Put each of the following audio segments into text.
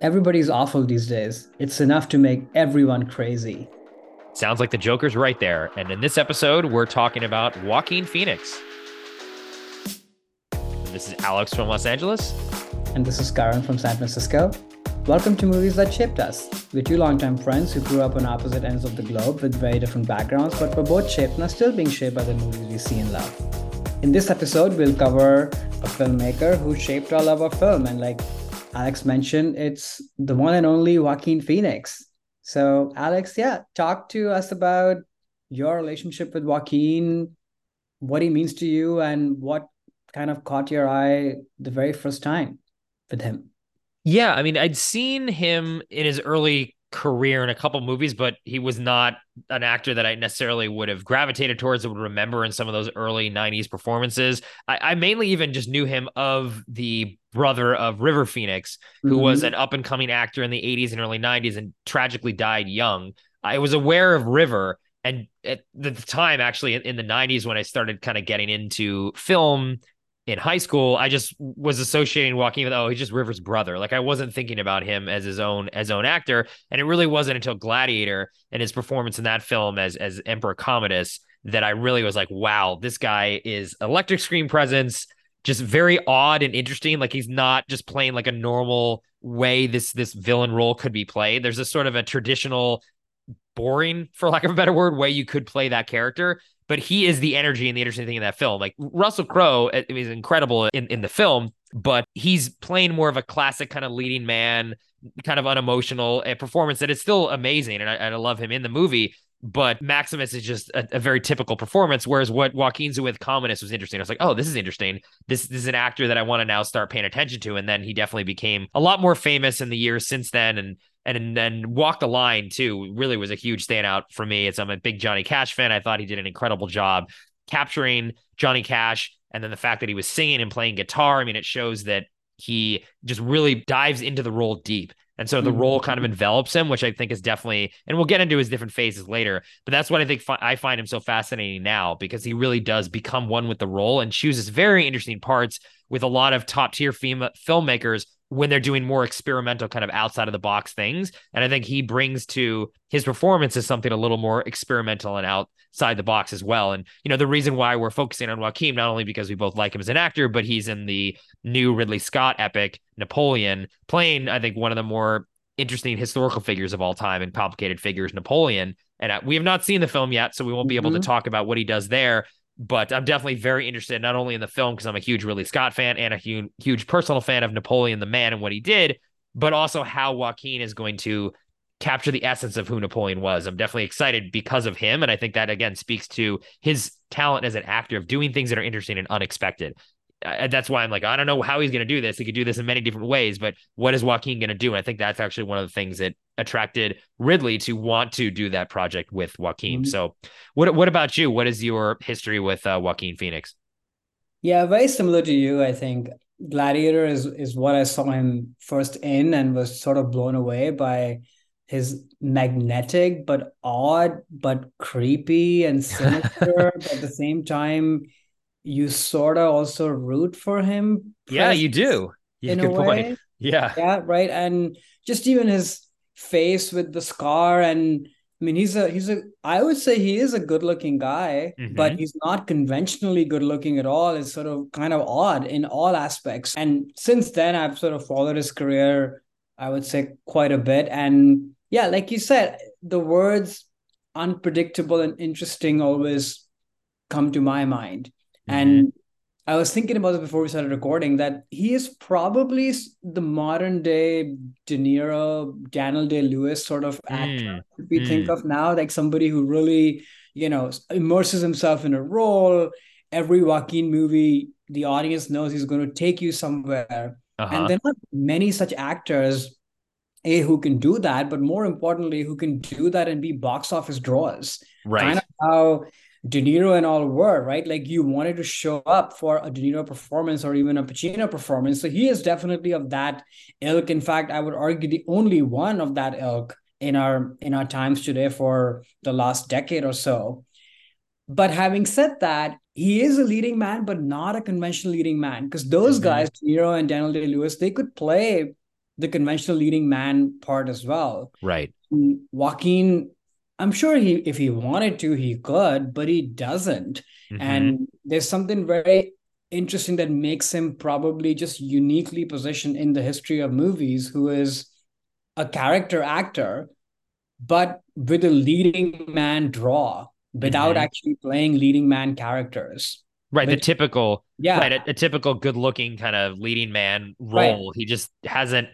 Everybody's awful these days. It's enough to make everyone crazy. Sounds like the Joker's right there. And in this episode, we're talking about Joaquin Phoenix. This is Alex from Los Angeles. And this is Karan from San Francisco. Welcome to Movies That Shaped Us. We're two longtime friends who grew up on opposite ends of the globe with very different backgrounds, but we're both shaped and are still being shaped by the movies we see and love. In this episode, we'll cover a filmmaker who shaped our love of film and like Alex mentioned, it's the one and only Joaquin Phoenix. So, Alex, yeah, talk to us about your relationship with Joaquin, what he means to you, and what kind of caught your eye the very first time with him. Yeah, I mean, I'd seen him in his early career in a couple movies, but he was not an actor that I necessarily would have gravitated towards or would remember in some of those early 90s performances. I, I mainly even just knew him of the brother of River Phoenix, who mm-hmm. was an up and coming actor in the 80s and early 90s and tragically died young. I was aware of River. And at the time, actually, in the 90s, when I started kind of getting into film in high school, I just was associating Joaquin with oh, he's just River's brother. Like I wasn't thinking about him as his own as own actor, and it really wasn't until Gladiator and his performance in that film as as Emperor Commodus that I really was like, wow, this guy is electric screen presence, just very odd and interesting. Like he's not just playing like a normal way this this villain role could be played. There's a sort of a traditional boring, for lack of a better word, way you could play that character but he is the energy and the interesting thing in that film. Like Russell Crowe uh, is incredible in, in the film, but he's playing more of a classic kind of leading man, kind of unemotional performance that is still amazing. And I, I love him in the movie. But Maximus is just a, a, very typical performance. Whereas what Joaquin's with Commodus was interesting. I was like, oh, this is interesting. This, this is an actor that I want to now start paying attention to. And then he definitely became a lot more famous in the years since then. And and then Walk the Line too really was a huge standout for me. It's I'm a big Johnny Cash fan. I thought he did an incredible job capturing Johnny Cash, and then the fact that he was singing and playing guitar. I mean, it shows that he just really dives into the role deep. And so the mm-hmm. role kind of envelops him, which I think is definitely, and we'll get into his different phases later. But that's what I think fi- I find him so fascinating now because he really does become one with the role and chooses very interesting parts with a lot of top tier fem- filmmakers when they're doing more experimental kind of outside of the box things. And I think he brings to his performance is something a little more experimental and outside the box as well. And, you know, the reason why we're focusing on Joaquin, not only because we both like him as an actor, but he's in the new Ridley Scott epic, Napoleon, playing, I think, one of the more interesting historical figures of all time and complicated figures, Napoleon. And uh, we have not seen the film yet, so we won't be able mm-hmm. to talk about what he does there but I'm definitely very interested not only in the film because I'm a huge Ridley Scott fan and a huge, huge personal fan of Napoleon the Man and what he did, but also how Joaquin is going to capture the essence of who Napoleon was. I'm definitely excited because of him, and I think that again speaks to his talent as an actor of doing things that are interesting and unexpected that's why I'm like, I don't know how he's going to do this. He could do this in many different ways, but what is Joaquin going to do? And I think that's actually one of the things that attracted Ridley to want to do that project with Joaquin. Mm-hmm. So, what what about you? What is your history with uh, Joaquin Phoenix? Yeah, very similar to you. I think Gladiator is is what I saw him first in, and was sort of blown away by his magnetic but odd but creepy and sinister but at the same time you sort of also root for him. Yeah, you do. Yeah, in good a way. point. Yeah. Yeah, right. And just even his face with the scar and I mean he's a he's a I would say he is a good looking guy, mm-hmm. but he's not conventionally good looking at all. It's sort of kind of odd in all aspects. And since then I've sort of followed his career, I would say quite a bit. And yeah, like you said, the words unpredictable and interesting always come to my mind. And mm-hmm. I was thinking about it before we started recording that he is probably the modern day De Niro, Daniel Day Lewis sort of actor mm. we mm. think of now, like somebody who really, you know, immerses himself in a role. Every Joaquin movie, the audience knows he's going to take you somewhere. Uh-huh. And there are many such actors, A, who can do that, but more importantly, who can do that and be box office draws. Right. Kind of how De Niro and all were, right? Like you wanted to show up for a De Niro performance or even a Pacino performance. So he is definitely of that ilk. In fact, I would argue the only one of that ilk in our in our times today for the last decade or so. But having said that, he is a leading man, but not a conventional leading man. Because those mm-hmm. guys, De Niro and Daniel Day Lewis, they could play the conventional leading man part as well. Right. Joaquin, I'm sure he if he wanted to, he could, but he doesn't. Mm-hmm. And there's something very interesting that makes him probably just uniquely positioned in the history of movies, who is a character actor, but with a leading man draw without mm-hmm. actually playing leading man characters. Right, the typical, yeah, right, a, a typical good-looking kind of leading man role. Right. He just hasn't,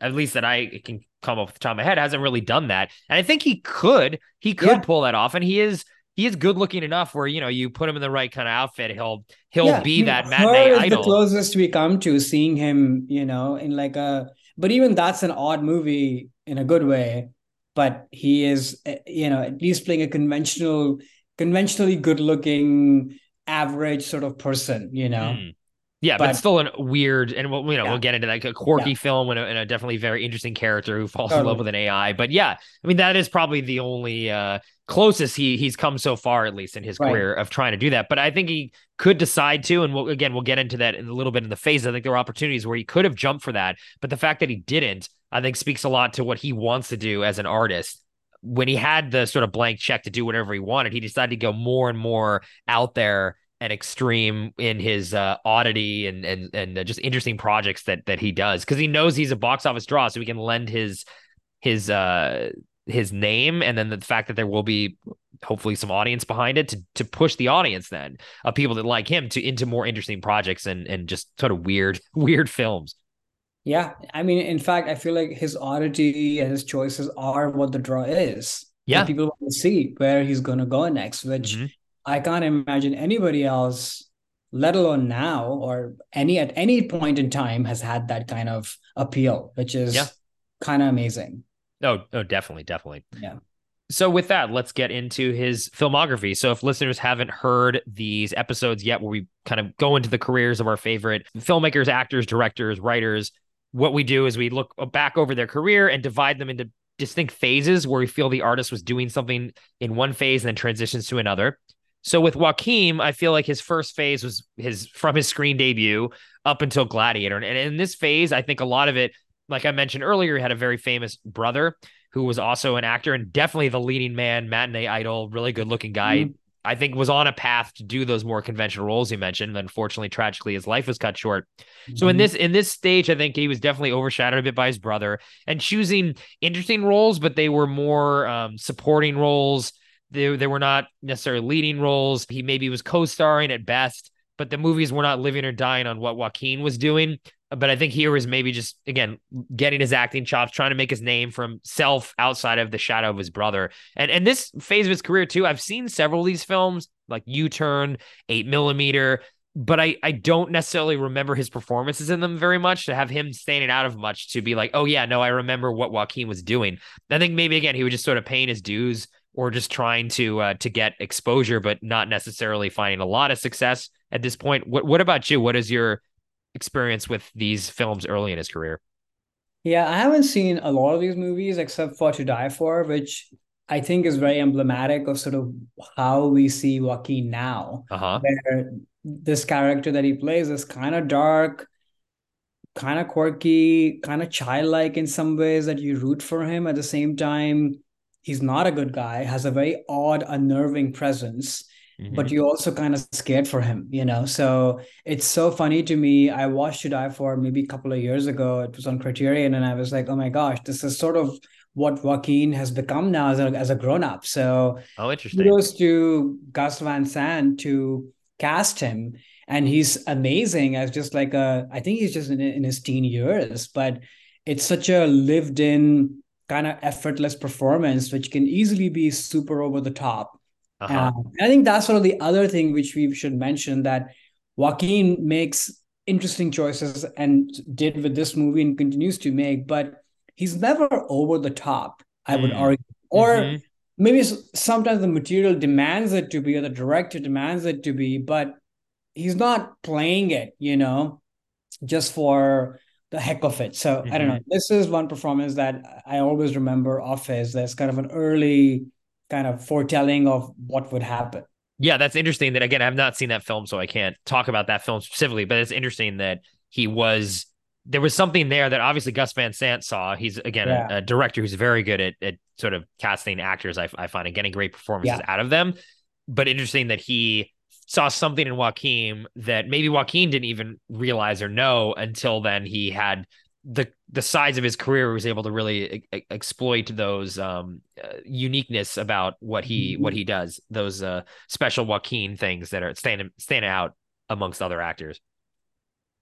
at least that I can come off the top of my head, hasn't really done that. And I think he could, he could yeah. pull that off, and he is he is good looking enough where you know you put him in the right kind of outfit, he'll he'll yeah, be that matinee idol. The closest we come to seeing him, you know, in like a, but even that's an odd movie in a good way. But he is, eh, you know, at least playing a conventional, conventionally good looking average sort of person, you know. Mm. Yeah, but, but, still a weird, and we'll you know yeah. we'll get into that a quirky yeah. film and a, and a, definitely very interesting character who falls totally. in love with an AI. But yeah, I mean that is probably the only uh, closest he he's come so far, at least in his right. career, of trying to do that. But I think he could decide to, and we'll, again we'll get into that in a little bit in the phase. I think there were opportunities where he could have jumped for that, but the fact that he didn't, I think, speaks a lot to what he wants to do as an artist when he had the sort of blank check to do whatever he wanted, he decided to go more and more out there and extreme in his uh, oddity and and and uh, just interesting projects that that he does because he knows he's a box office draw, so he can lend his his uh his name and then the fact that there will be hopefully some audience behind it to to push the audience then of people that like him to into more interesting projects and and just sort of weird weird films. Yeah, I mean, in fact, I feel like his oddity and his choices are what the draw is. Yeah, people want to see where he's going to go next, which mm-hmm. I can't imagine anybody else, let alone now or any at any point in time, has had that kind of appeal, which is yeah. kind of amazing. Oh, oh, definitely, definitely. Yeah. So with that, let's get into his filmography. So if listeners haven't heard these episodes yet, where we kind of go into the careers of our favorite filmmakers, actors, directors, writers, what we do is we look back over their career and divide them into distinct phases where we feel the artist was doing something in one phase and then transitions to another. So with Joaquin, I feel like his first phase was his from his screen debut up until Gladiator. And in this phase, I think a lot of it, like I mentioned earlier, he had a very famous brother who was also an actor and definitely the leading man, matinee idol, really good looking guy. Mm-hmm. I think was on a path to do those more conventional roles you mentioned. Unfortunately, tragically, his life was cut short. Mm-hmm. So in mm-hmm. this in this stage, I think he was definitely overshadowed a bit by his brother and choosing interesting roles, but they were more um, supporting roles they, they were not necessarily leading roles. He maybe was co-starring at best, but the movies were not living or dying on what Joaquin was doing. But I think here was maybe just again getting his acting chops, trying to make his name from self outside of the shadow of his brother. And and this phase of his career too, I've seen several of these films like U Turn, Eight Millimeter, but I I don't necessarily remember his performances in them very much to have him standing out of much to be like, oh yeah, no, I remember what Joaquin was doing. I think maybe again he was just sort of paying his dues or just trying to uh, to get exposure, but not necessarily finding a lot of success at this point. What What about you? What is your experience with these films early in his career? Yeah, I haven't seen a lot of these movies except for To Die For, which I think is very emblematic of sort of how we see Joaquin now. Uh-huh. Where this character that he plays is kind of dark, kind of quirky, kind of childlike in some ways that you root for him. At the same time, he's not a good guy, has a very odd, unnerving presence. Mm-hmm. But you're also kind of scared for him, you know. So it's so funny to me. I watched To Die For maybe a couple of years ago. It was on Criterion, and I was like, "Oh my gosh, this is sort of what Joaquin has become now as a as a grown up." So, oh, interesting. Kudos to Gus Van Sant to cast him, and he's amazing as just like a. I think he's just in, in his teen years, but it's such a lived in kind of effortless performance, which can easily be super over the top. Uh-huh. Uh, I think that's sort of the other thing which we should mention that Joaquin makes interesting choices and did with this movie and continues to make, but he's never over the top, I would mm. argue. Or mm-hmm. maybe sometimes the material demands it to be, or the director demands it to be, but he's not playing it, you know, just for the heck of it. So mm-hmm. I don't know. Mm-hmm. This is one performance that I always remember of his. There's kind of an early kind of foretelling of what would happen. Yeah, that's interesting. That again, I've not seen that film, so I can't talk about that film specifically. But it's interesting that he was there was something there that obviously Gus Van Sant saw. He's again yeah. a, a, director who's very good at, at sort of casting actors. I, I find and getting great performances yeah. out of them. But interesting that he saw something in Joaquin that maybe Joaquin didn't even realize or know until then. He had the the size of his career was able to really e- exploit those um, uh, uniqueness about what he mm-hmm. what he does. Those uh, special Joaquin things that are standing standing out amongst other actors.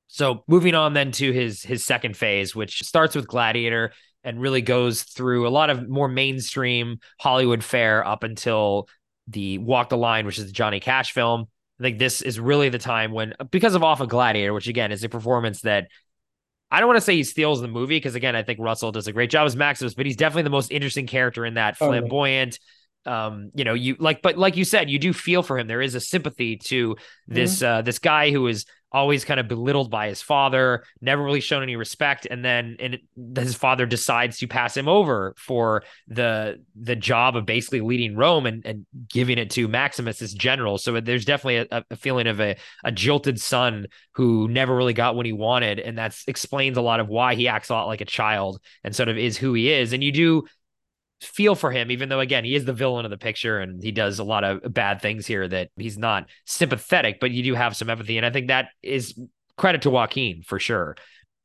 So moving on then to his his second phase, which starts with Gladiator and really goes through a lot of more mainstream Hollywood fare up until the Walk the Line, which is the Johnny Cash film. I think this is really the time when, because of Off a Gladiator, which again is a performance that I don't want to say he steals the movie because again, I think Russell does a great job as Maximus, but he's definitely the most interesting character in that flamboyant, um you know you like but like you said you do feel for him. There is a sympathy to this mm-hmm. uh this guy who is always kind of belittled by his father never really shown any respect and then and his father decides to pass him over for the the job of basically leading rome and, and giving it to maximus as general. So there's definitely a, a feeling of a, a jilted son who never really got what he wanted and that explains a lot of why he acts a lot like a child and sort of is who he is. And you do feel for him, even though again he is the villain of the picture and he does a lot of bad things here that he's not sympathetic, but you do have some empathy, and I think that is credit to Joaquin for sure.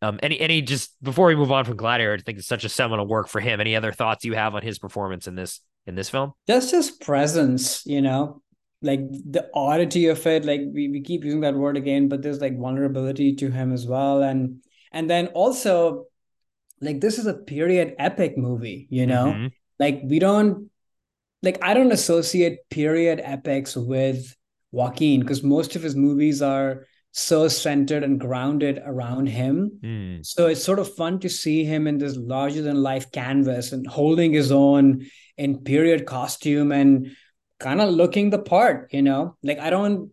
Um, any any just before we move on from Gladiator, I think it's such a seminal work for him. Any other thoughts you have on his performance in this in this film? Just his presence, you know, like the oddity of it. Like we, we keep using that word again, but there's like vulnerability to him as well, and and then also like this is a period epic movie, you know. Mm-hmm like we don't like I don't associate period epics with Joaquin because most of his movies are so centered and grounded around him. Mm. So it's sort of fun to see him in this larger than life canvas and holding his own in period costume and kind of looking the part, you know? Like I don't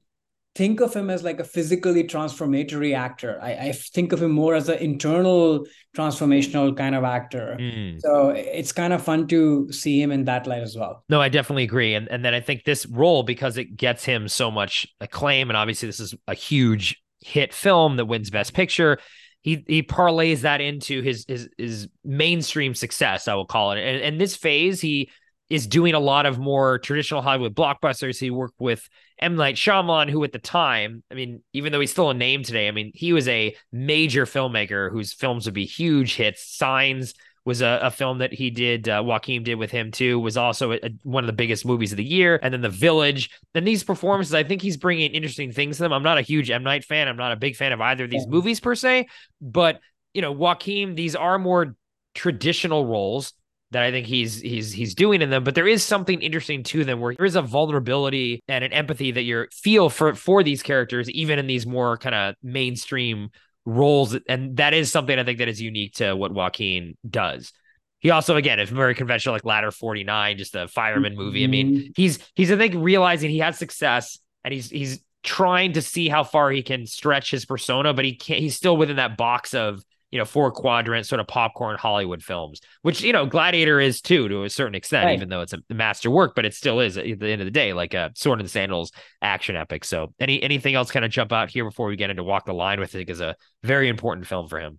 think of him as like a physically transformatory actor. I, I think of him more as an internal transformational kind of actor. Mm. So it's kind of fun to see him in that light as well. No, I definitely agree. And and then I think this role, because it gets him so much acclaim, and obviously this is a huge hit film that wins Best Picture. He he parlays that into his his his mainstream success, I will call it. And and this phase, he is doing a lot of more traditional Hollywood blockbusters. He worked with M. Night Shyamalan, who at the time, I mean, even though he's still a name today, I mean, he was a major filmmaker whose films would be huge hits. Signs was a, a film that he did, uh, Joaquin did with him too, was also a, a, one of the biggest movies of the year. And then The Village. And these performances, I think he's bringing interesting things to them. I'm not a huge M. Night fan. I'm not a big fan of either of these movies per se, but, you know, Joaquin, these are more traditional roles that I think he's he's he's doing in them, but there is something interesting to them where there is a vulnerability and an empathy that you feel for for these characters, even in these more kind of mainstream roles, and that is something I think that is unique to what Joaquin does. He also, again, is very conventional, like Ladder 49, just a fireman movie. Mm-hmm. I mean, mm-hmm. he's he's I think realizing he has success and he's he's trying to see how far he can stretch his persona, but he can't. He's still within that box of you know, four quadrant sort of popcorn Hollywood films, which, you know, Gladiator is too, to a certain extent, right. even though it's a master work, but it still is at the end of the day, like a sword and sandals action epic. So any, anything else kind of jump out here before we get into walk the line with it is a very important film for him.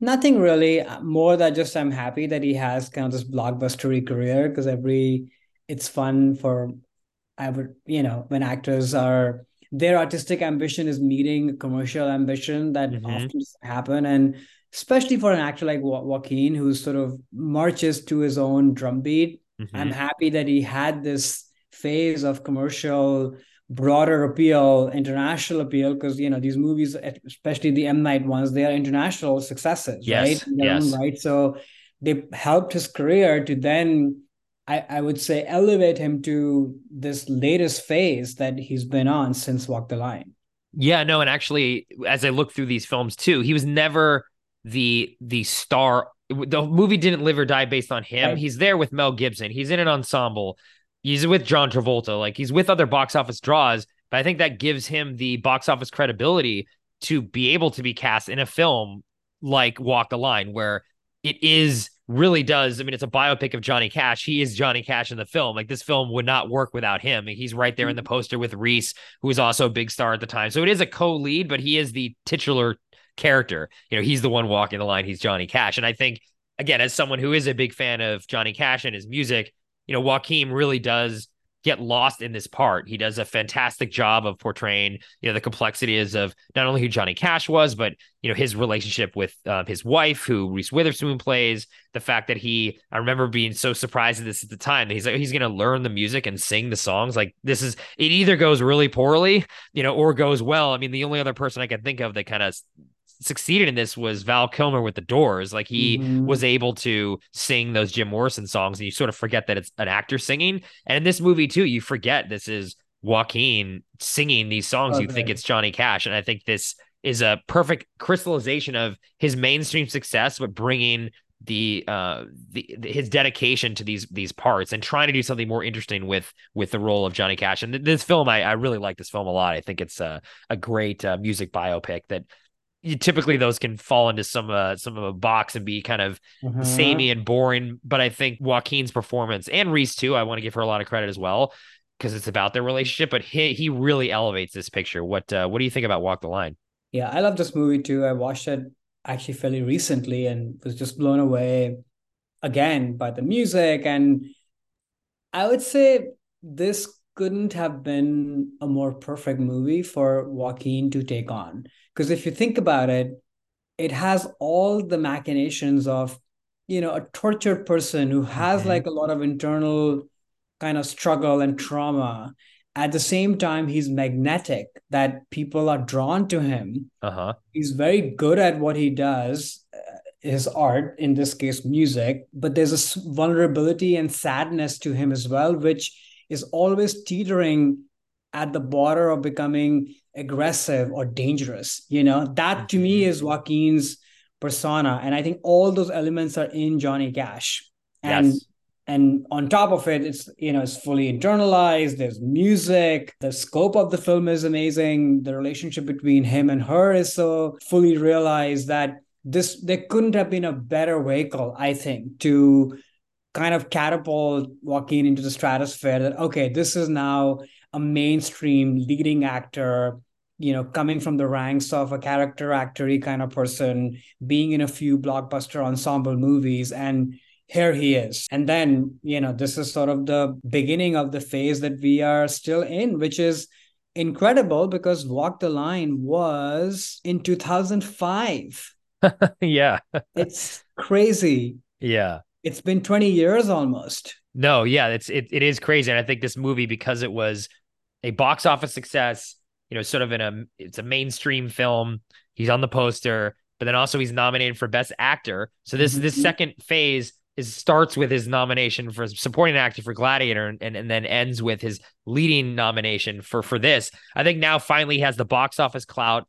Nothing really uh, more that just I'm happy that he has kind of this blockbustery career because every it's fun for I would you know when actors are their artistic ambition is meeting commercial ambition that mm-hmm. often doesn't happen and especially for an actor like jo- joaquin who sort of marches to his own drumbeat mm-hmm. i'm happy that he had this phase of commercial broader appeal international appeal because you know these movies especially the m night ones they are international successes yes. right yes. right so they helped his career to then I, I would say elevate him to this latest phase that he's been on since Walk the Line. Yeah, no, and actually, as I look through these films too, he was never the the star. The movie didn't live or die based on him. Right. He's there with Mel Gibson. He's in an ensemble. He's with John Travolta. Like he's with other box office draws. But I think that gives him the box office credibility to be able to be cast in a film like Walk the Line, where it is really does. I mean, it's a biopic of Johnny Cash. He is Johnny Cash in the film. Like this film would not work without him. He's right there in the mm-hmm. poster with Reese, who was also a big star at the time. So it is a co-lead, but he is the titular character. You know, he's the one walking the line. He's Johnny Cash, and I think again, as someone who is a big fan of Johnny Cash and his music, you know, Joaquin really does get lost in this part. He does a fantastic job of portraying, you know, the complexities of not only who Johnny Cash was, but you know his relationship with uh, his wife, who Reese Witherspoon plays. The fact that he, I remember being so surprised at this at the time that he's like he's going to learn the music and sing the songs. Like this is it either goes really poorly, you know, or goes well. I mean, the only other person I can think of that kind of succeeded in this was Val Kilmer with the Doors. Like he mm-hmm. was able to sing those Jim Morrison songs, and you sort of forget that it's an actor singing. And in this movie too, you forget this is Joaquin singing these songs. Okay. You think it's Johnny Cash, and I think this is a perfect crystallization of his mainstream success, but bringing the uh the, the, his dedication to these these parts and trying to do something more interesting with with the role of Johnny Cash and th- this film I, I really like this film a lot I think it's a a great uh, music biopic that you, typically those can fall into some uh, some of a box and be kind of mm-hmm. samey and boring. But I think Joaquin's performance and Reese too, I want to give her a lot of credit as well because it's about their relationship. But he he really elevates this picture. What uh, what do you think about Walk the Line? Yeah, I love this movie too. I watched it actually fairly recently and was just blown away again by the music and I would say this couldn't have been a more perfect movie for Joaquin to take on. Because if you think about it, it has all the machinations of, you know, a tortured person who has mm-hmm. like a lot of internal kind of struggle and trauma. At the same time, he's magnetic, that people are drawn to him. Uh-huh. He's very good at what he does, uh, his art, in this case, music, but there's a vulnerability and sadness to him as well, which is always teetering at the border of becoming aggressive or dangerous. You know, that to me mm-hmm. is Joaquin's persona. And I think all those elements are in Johnny Cash. And yes. and on top of it, it's you know, it's fully internalized. There's music. The scope of the film is amazing. The relationship between him and her is so fully realized that this there couldn't have been a better vehicle, I think, to kind of catapult Joaquin into the stratosphere that okay, this is now a mainstream leading actor, you know, coming from the ranks of a character actory kind of person, being in a few blockbuster ensemble movies and here he is. And then, you know, this is sort of the beginning of the phase that we are still in, which is incredible because Walk the Line was in 2005. yeah. it's crazy. Yeah it's been 20 years almost. No, yeah, it's it, it is crazy. And I think this movie, because it was a box office success, you know, sort of in a it's a mainstream film. He's on the poster, but then also he's nominated for Best Actor. So this mm-hmm. this second phase is starts with his nomination for supporting actor for Gladiator and, and, and then ends with his leading nomination for for this. I think now finally has the box office clout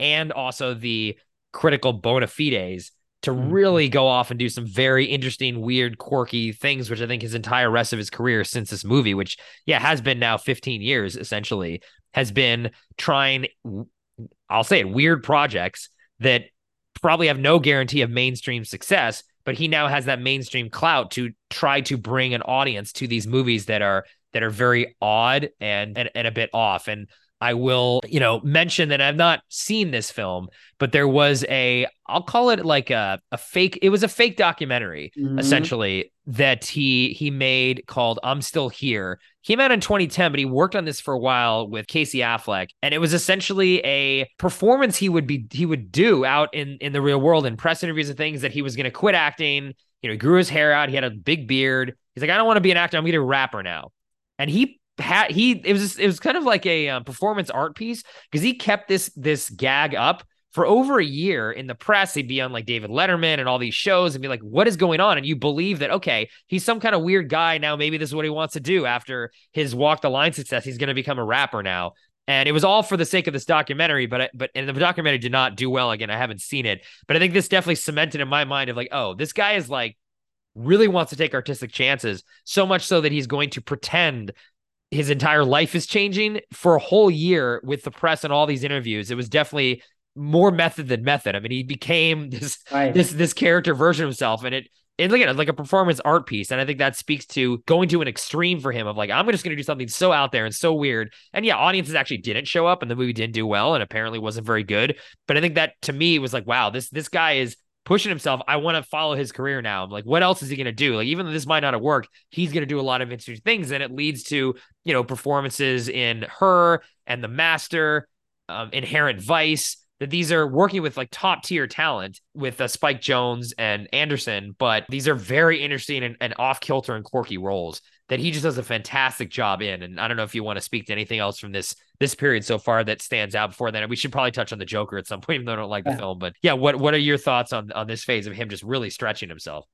and also the critical bona fides to mm-hmm. really go off and do some very interesting, weird, quirky things, which I think his entire rest of his career since this movie, which, yeah, has been now 15 years essentially, has been trying, I'll say it, weird projects that probably have no guarantee of mainstream success, but he now has that mainstream clout to try to bring an audience to these movies that are that are very odd and and, and a bit off. And I will, you know, mention that I've not seen this film, but there was a, I'll call it like a, a fake, it was a fake documentary mm-hmm. essentially that he he made called I'm Still Here. Came out in 2010, but he worked on this for a while with Casey Affleck, and it was essentially a performance he would be he would do out in in the real world in press interviews and things that he was going to quit acting. You know, he grew his hair out, he had a big beard. He's like, I don't want to be an actor, I'm going to be a rapper now. And he had he it was it was kind of like a um, performance art piece because he kept this this gag up for over a year in the press. He'd be on like david letterman and all these shows and be like what is going on? And you believe that okay he's some kind of weird guy. Now maybe this is what he wants to do after his walk the line success. He's going to become a rapper now. And it was all for the sake of this documentary but but and the documentary did not do well again. I haven't seen it. But i think this definitely cemented in my mind of like oh this guy is like really wants to take artistic chances so much so that he's going to pretend his entire life is changing for a whole year with the press and all these interviews. It was definitely more method than method. I mean, he became this right. this this character version of himself, and it and look at it like a performance art piece. And I think that speaks to going to an extreme for him of like, I'm just going to do something so out there and so weird. And yeah, audiences actually didn't show up and the movie didn't do well and apparently wasn't very good. But I think that to me was like, wow, this this guy is pushing himself. I want to follow his career now. I'm like, what else is he going to do? Like, even though this might not have worked, he's going to do a lot of interesting things. And it leads to, you know, performances in her and the master, um, inherent vice that these are working with like top tier talent with uh, Spike Jonze and Anderson, but these are very interesting and, and off kilter and quirky roles that he just does a fantastic job in. And I don't know if you want to speak to anything else from this this period so far that stands out before then. We should probably touch on the Joker at some point, even though I don't like the yeah. film. But yeah, what what are your thoughts on on this phase of him just really stretching himself?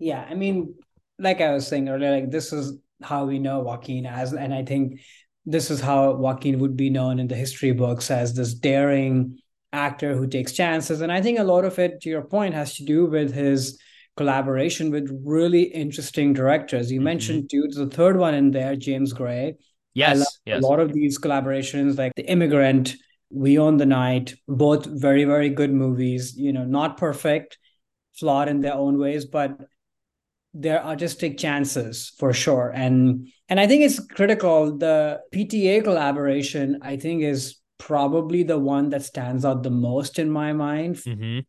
Yeah, I mean, like I was saying earlier, like this is how we know Joaquin as, and I think this is how Joaquin would be known in the history books as this daring actor who takes chances. And I think a lot of it, to your point, has to do with his collaboration with really interesting directors. You mm-hmm. mentioned too, the third one in there, James Gray. Yes, yes. A lot of these collaborations, like The Immigrant, We Own the Night, both very, very good movies. You know, not perfect, flawed in their own ways, but they're artistic chances for sure. And and I think it's critical. The PTA collaboration, I think, is probably the one that stands out the most in my mind. Mm-hmm.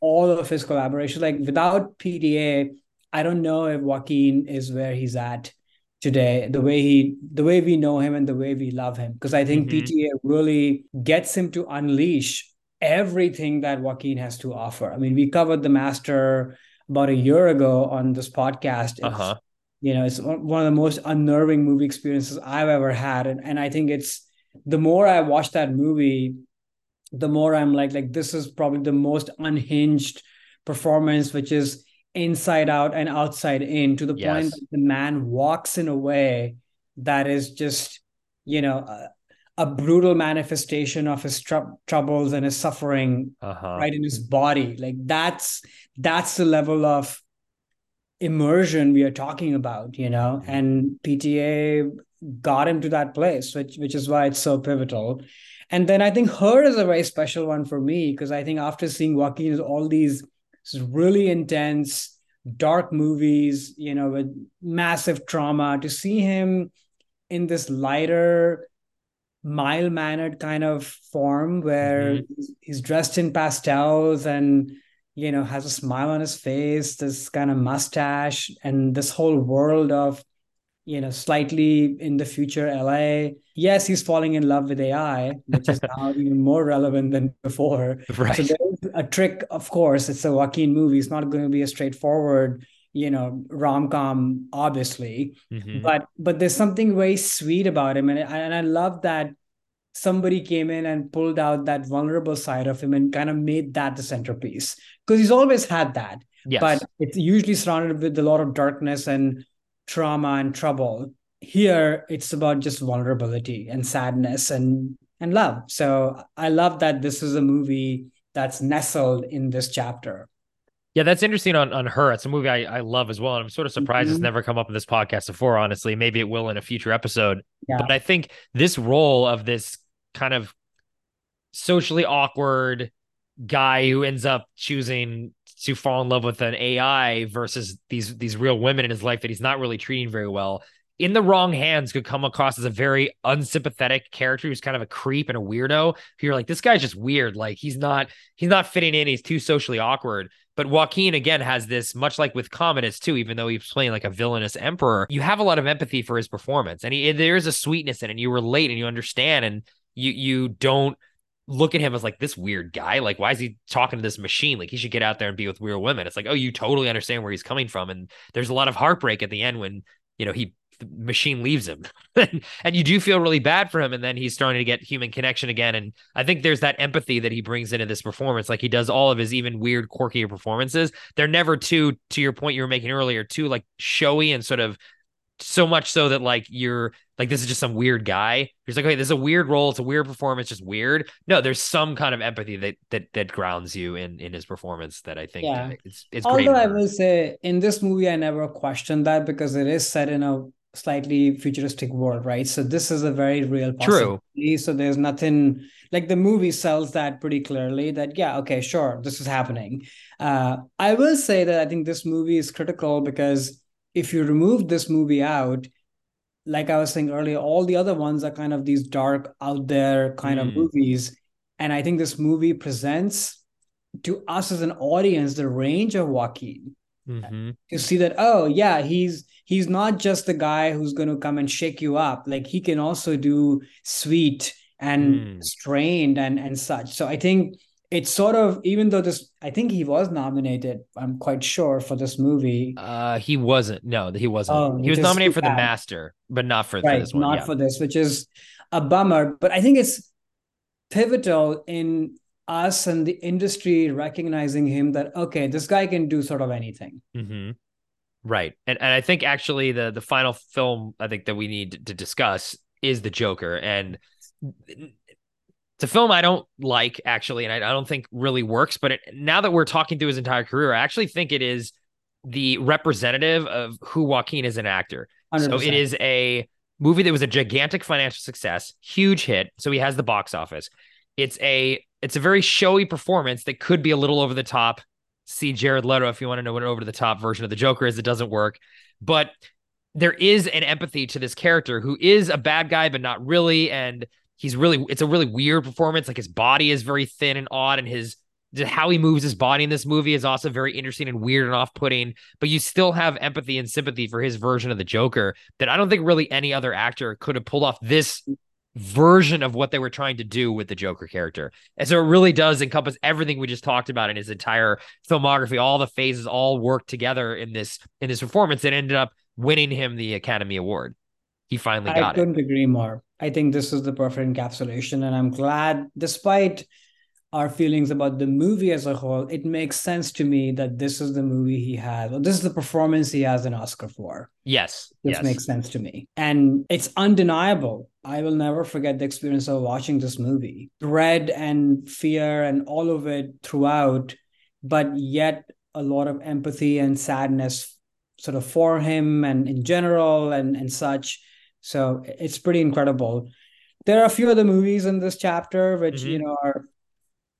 All of his collaborations, like without PTA, I don't know if Joaquin is where he's at today. The way he, the way we know him, and the way we love him, because I think mm-hmm. PTA really gets him to unleash everything that Joaquin has to offer. I mean, we covered the Master about a year ago on this podcast. uh-huh. You know, it's one of the most unnerving movie experiences I've ever had, and and I think it's the more I watch that movie, the more I'm like, like this is probably the most unhinged performance, which is inside out and outside in, to the yes. point that the man walks in a way that is just, you know, a, a brutal manifestation of his tr- troubles and his suffering uh-huh. right in his body. Like that's that's the level of immersion we are talking about, you know. Mm-hmm. And PTA got him to that place, which which is why it's so pivotal. And then I think her is a very special one for me because I think after seeing Joaquin all these really intense, dark movies, you know, with massive trauma, to see him in this lighter, mild mannered kind of form where mm-hmm. he's dressed in pastels and you know has a smile on his face this kind of mustache and this whole world of you know, slightly in the future LA. Yes, he's falling in love with AI, which is now even more relevant than before. Right. So there's a trick, of course. It's a Joaquin movie. It's not going to be a straightforward, you know, rom com, obviously. Mm-hmm. But but there's something very sweet about him, and and I love that somebody came in and pulled out that vulnerable side of him and kind of made that the centerpiece because he's always had that. Yes. But it's usually surrounded with a lot of darkness and trauma and trouble. Here, it's about just vulnerability and sadness and and love. So I love that this is a movie that's nestled in this chapter. Yeah, that's interesting on, on her. It's a movie I, I love as well. And I'm sort of surprised mm-hmm. it's never come up in this podcast before, honestly. Maybe it will in a future episode. Yeah. But I think this role of this kind of socially awkward guy who ends up choosing to fall in love with an AI versus these these real women in his life that he's not really treating very well in the wrong hands could come across as a very unsympathetic character who's kind of a creep and a weirdo. You're like, this guy's just weird. Like he's not he's not fitting in. He's too socially awkward. But Joaquin again has this, much like with Commodus too, even though he's playing like a villainous emperor, you have a lot of empathy for his performance, and he, there is a sweetness in it. And you relate and you understand, and you you don't look at him as like this weird guy. Like, why is he talking to this machine? Like, he should get out there and be with real women. It's like, oh, you totally understand where he's coming from. And there's a lot of heartbreak at the end when, you know, he, the machine leaves him and you do feel really bad for him. And then he's starting to get human connection again. And I think there's that empathy that he brings into this performance. Like, he does all of his even weird, quirky performances. They're never too, to your point you were making earlier, too like showy and sort of so much so that like you're like this is just some weird guy. He's like, okay, this is a weird role. It's a weird performance, just weird. No, there's some kind of empathy that that that grounds you in in his performance that I think yeah. it's it's Although I will say in this movie, I never questioned that because it is set in a slightly futuristic world, right? So this is a very real possibility. True. So there's nothing like the movie sells that pretty clearly that yeah, okay, sure, this is happening. Uh, I will say that I think this movie is critical because if you remove this movie out, like I was saying earlier, all the other ones are kind of these dark, out there kind mm. of hmm. movies. And I think this movie presents to us as an audience the range of Joaquin. Mm-hmm. To see that, oh yeah, he's he's not just the guy who's going to come and shake you up. Like he can also do sweet and mm. strained and and such. So I think it's sort of even though this I think he was nominated, I'm quite sure for this movie. Uh he wasn't. No, he wasn't. Oh, he was nominated for the master, but not for, right, for this one. Not yeah. for this, which is a bummer. But I think it's pivotal in us and the industry recognizing him that okay, this guy can do sort of anything. Mm-hmm. Right, and and I think actually the the final film I think that we need to discuss is the Joker, and it's a film I don't like actually, and I, I don't think really works. But it, now that we're talking through his entire career, I actually think it is the representative of who Joaquin is an actor. 100%. So it is a movie that was a gigantic financial success, huge hit. So he has the box office. It's a it's a very showy performance that could be a little over the top. See Jared Leto if you want to know what an over the top version of the Joker is. It doesn't work, but there is an empathy to this character who is a bad guy, but not really. And he's really it's a really weird performance. Like his body is very thin and odd, and his how he moves his body in this movie is also very interesting and weird and off-putting. But you still have empathy and sympathy for his version of the Joker that I don't think really any other actor could have pulled off this version of what they were trying to do with the Joker character. And so it really does encompass everything we just talked about in his entire filmography. All the phases all work together in this in this performance and ended up winning him the Academy Award. He finally got it. I couldn't agree more. I think this is the perfect encapsulation, and I'm glad, despite our feelings about the movie as a whole, it makes sense to me that this is the movie he has, or this is the performance he has an Oscar for. Yes. This yes. makes sense to me. And it's undeniable. I will never forget the experience of watching this movie. Dread and fear and all of it throughout, but yet a lot of empathy and sadness sort of for him and in general and, and such. So it's pretty incredible. There are a few other movies in this chapter which, mm-hmm. you know, are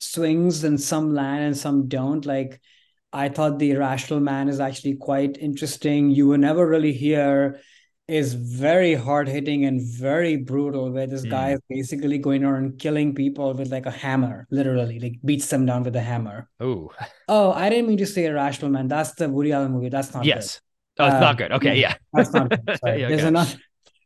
swings and some land and some don't. Like I thought the Irrational Man is actually quite interesting. You will never really hear is very hard hitting and very brutal, where this mm. guy is basically going around killing people with like a hammer, literally, like beats them down with a hammer. Oh, oh, I didn't mean to say Irrational Man. That's the Woody Allen movie. That's not yes. Good. Oh, it's uh, not good. Okay, yeah, that's not good. Yeah, okay. There's another.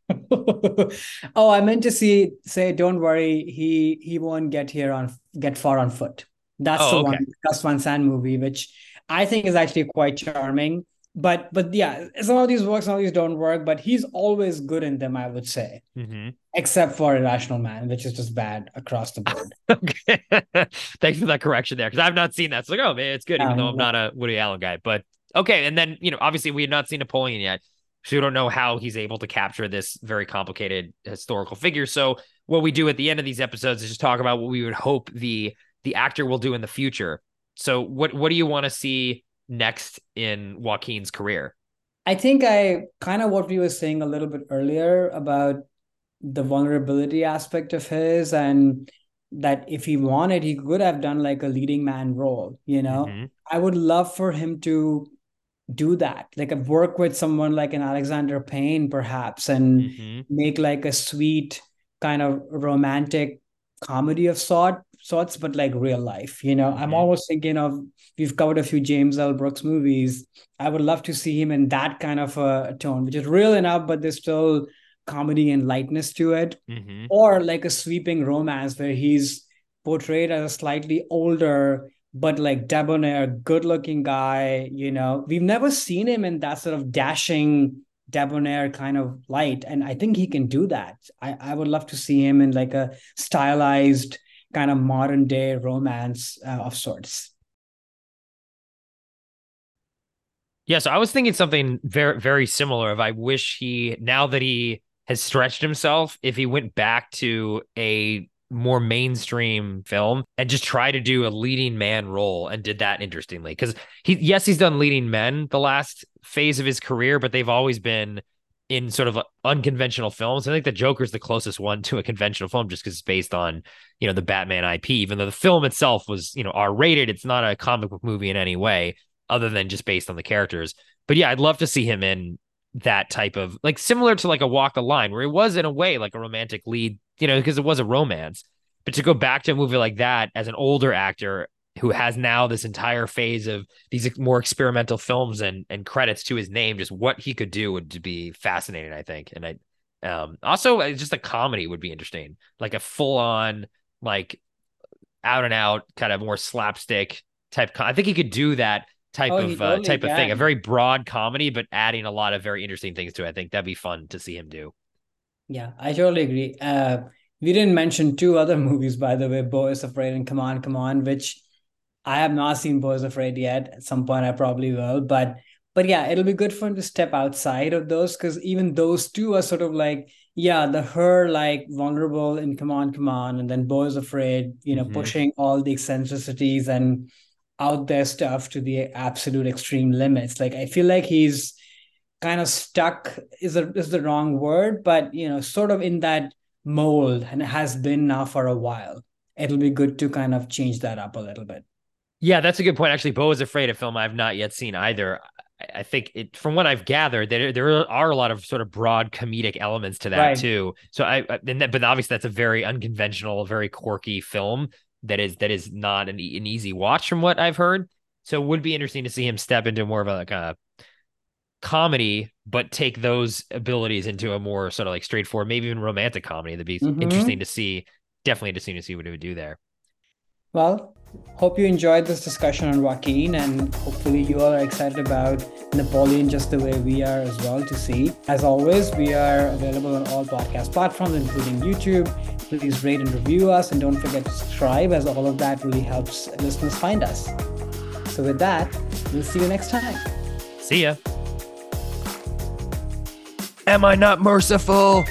oh, I meant to see say, don't worry, he he won't get here on get far on foot. That's oh, the okay. one Gus Van Sant movie, which I think is actually quite charming. But but yeah, some of these work, some of these don't work. But he's always good in them, I would say, mm-hmm. except for Irrational Man, which is just bad across the board. okay, thanks for that correction there, because I've not seen that. So like, oh man, it's good, even um, though I'm not a Woody Allen guy. But okay, and then you know, obviously, we had not seen Napoleon yet. So we don't know how he's able to capture this very complicated historical figure. So what we do at the end of these episodes is just talk about what we would hope the the actor will do in the future. So what what do you want to see next in Joaquin's career? I think I kind of what we were saying a little bit earlier about the vulnerability aspect of his and that if he wanted he could have done like a leading man role you know mm-hmm. i would love for him to do that like work with someone like an alexander payne perhaps and mm-hmm. make like a sweet kind of romantic comedy of sort sorts but like real life you know mm-hmm. i'm almost thinking of we've covered a few james l brooks movies i would love to see him in that kind of a tone which is real enough but there's still comedy and lightness to it mm-hmm. or like a sweeping romance where he's portrayed as a slightly older but like debonair, good looking guy, you know, we've never seen him in that sort of dashing, debonair kind of light. And I think he can do that. I, I would love to see him in like a stylized kind of modern day romance uh, of sorts. Yeah, so I was thinking something very, very similar. Of I wish he, now that he has stretched himself, if he went back to a more mainstream film and just try to do a leading man role and did that interestingly because he yes he's done leading men the last phase of his career but they've always been in sort of unconventional films. I think the Joker's the closest one to a conventional film just because it's based on, you know, the Batman IP, even though the film itself was, you know, R rated. It's not a comic book movie in any way other than just based on the characters. But yeah, I'd love to see him in that type of like similar to like a Walk the Line, where it was in a way like a romantic lead, you know, because it was a romance. But to go back to a movie like that as an older actor who has now this entire phase of these more experimental films and and credits to his name, just what he could do would be fascinating, I think. And I um also uh, just a comedy would be interesting, like a full on like out and out kind of more slapstick type. I think he could do that type oh, of uh, type of thing, a very broad comedy, but adding a lot of very interesting things to it. I think that'd be fun to see him do. Yeah, I totally agree. Uh, we didn't mention two other movies, by the way, is Afraid and Come On, Come On, which I have not seen is Afraid yet. At some point, I probably will. But but yeah, it'll be good for him to step outside of those because even those two are sort of like, yeah, the her like vulnerable in Come On, Come On, and then is Afraid, you know, mm-hmm. pushing all the eccentricities and out there stuff to the absolute extreme limits. Like I feel like he's kind of stuck is a, is the wrong word, but you know, sort of in that mold and it has been now for a while. It'll be good to kind of change that up a little bit. Yeah, that's a good point. Actually, Beau is afraid of film I've not yet seen either. I think it, from what I've gathered, there there are a lot of sort of broad comedic elements to that right. too. So I, that, but obviously that's a very unconventional, very quirky film that is that is not an, an easy watch from what I've heard. So it would be interesting to see him step into more of a like a comedy, but take those abilities into a more sort of like straightforward, maybe even romantic comedy. That'd be mm-hmm. interesting to see. Definitely interesting to see what he would do there. Well, hope you enjoyed this discussion on Joaquin, and hopefully you all are excited about Napoleon just the way we are as well to see. As always, we are available on all podcast platforms, including YouTube. Please rate and review us, and don't forget to subscribe, as all of that really helps listeners find us. So, with that, we'll see you next time. See ya. Am I not merciful?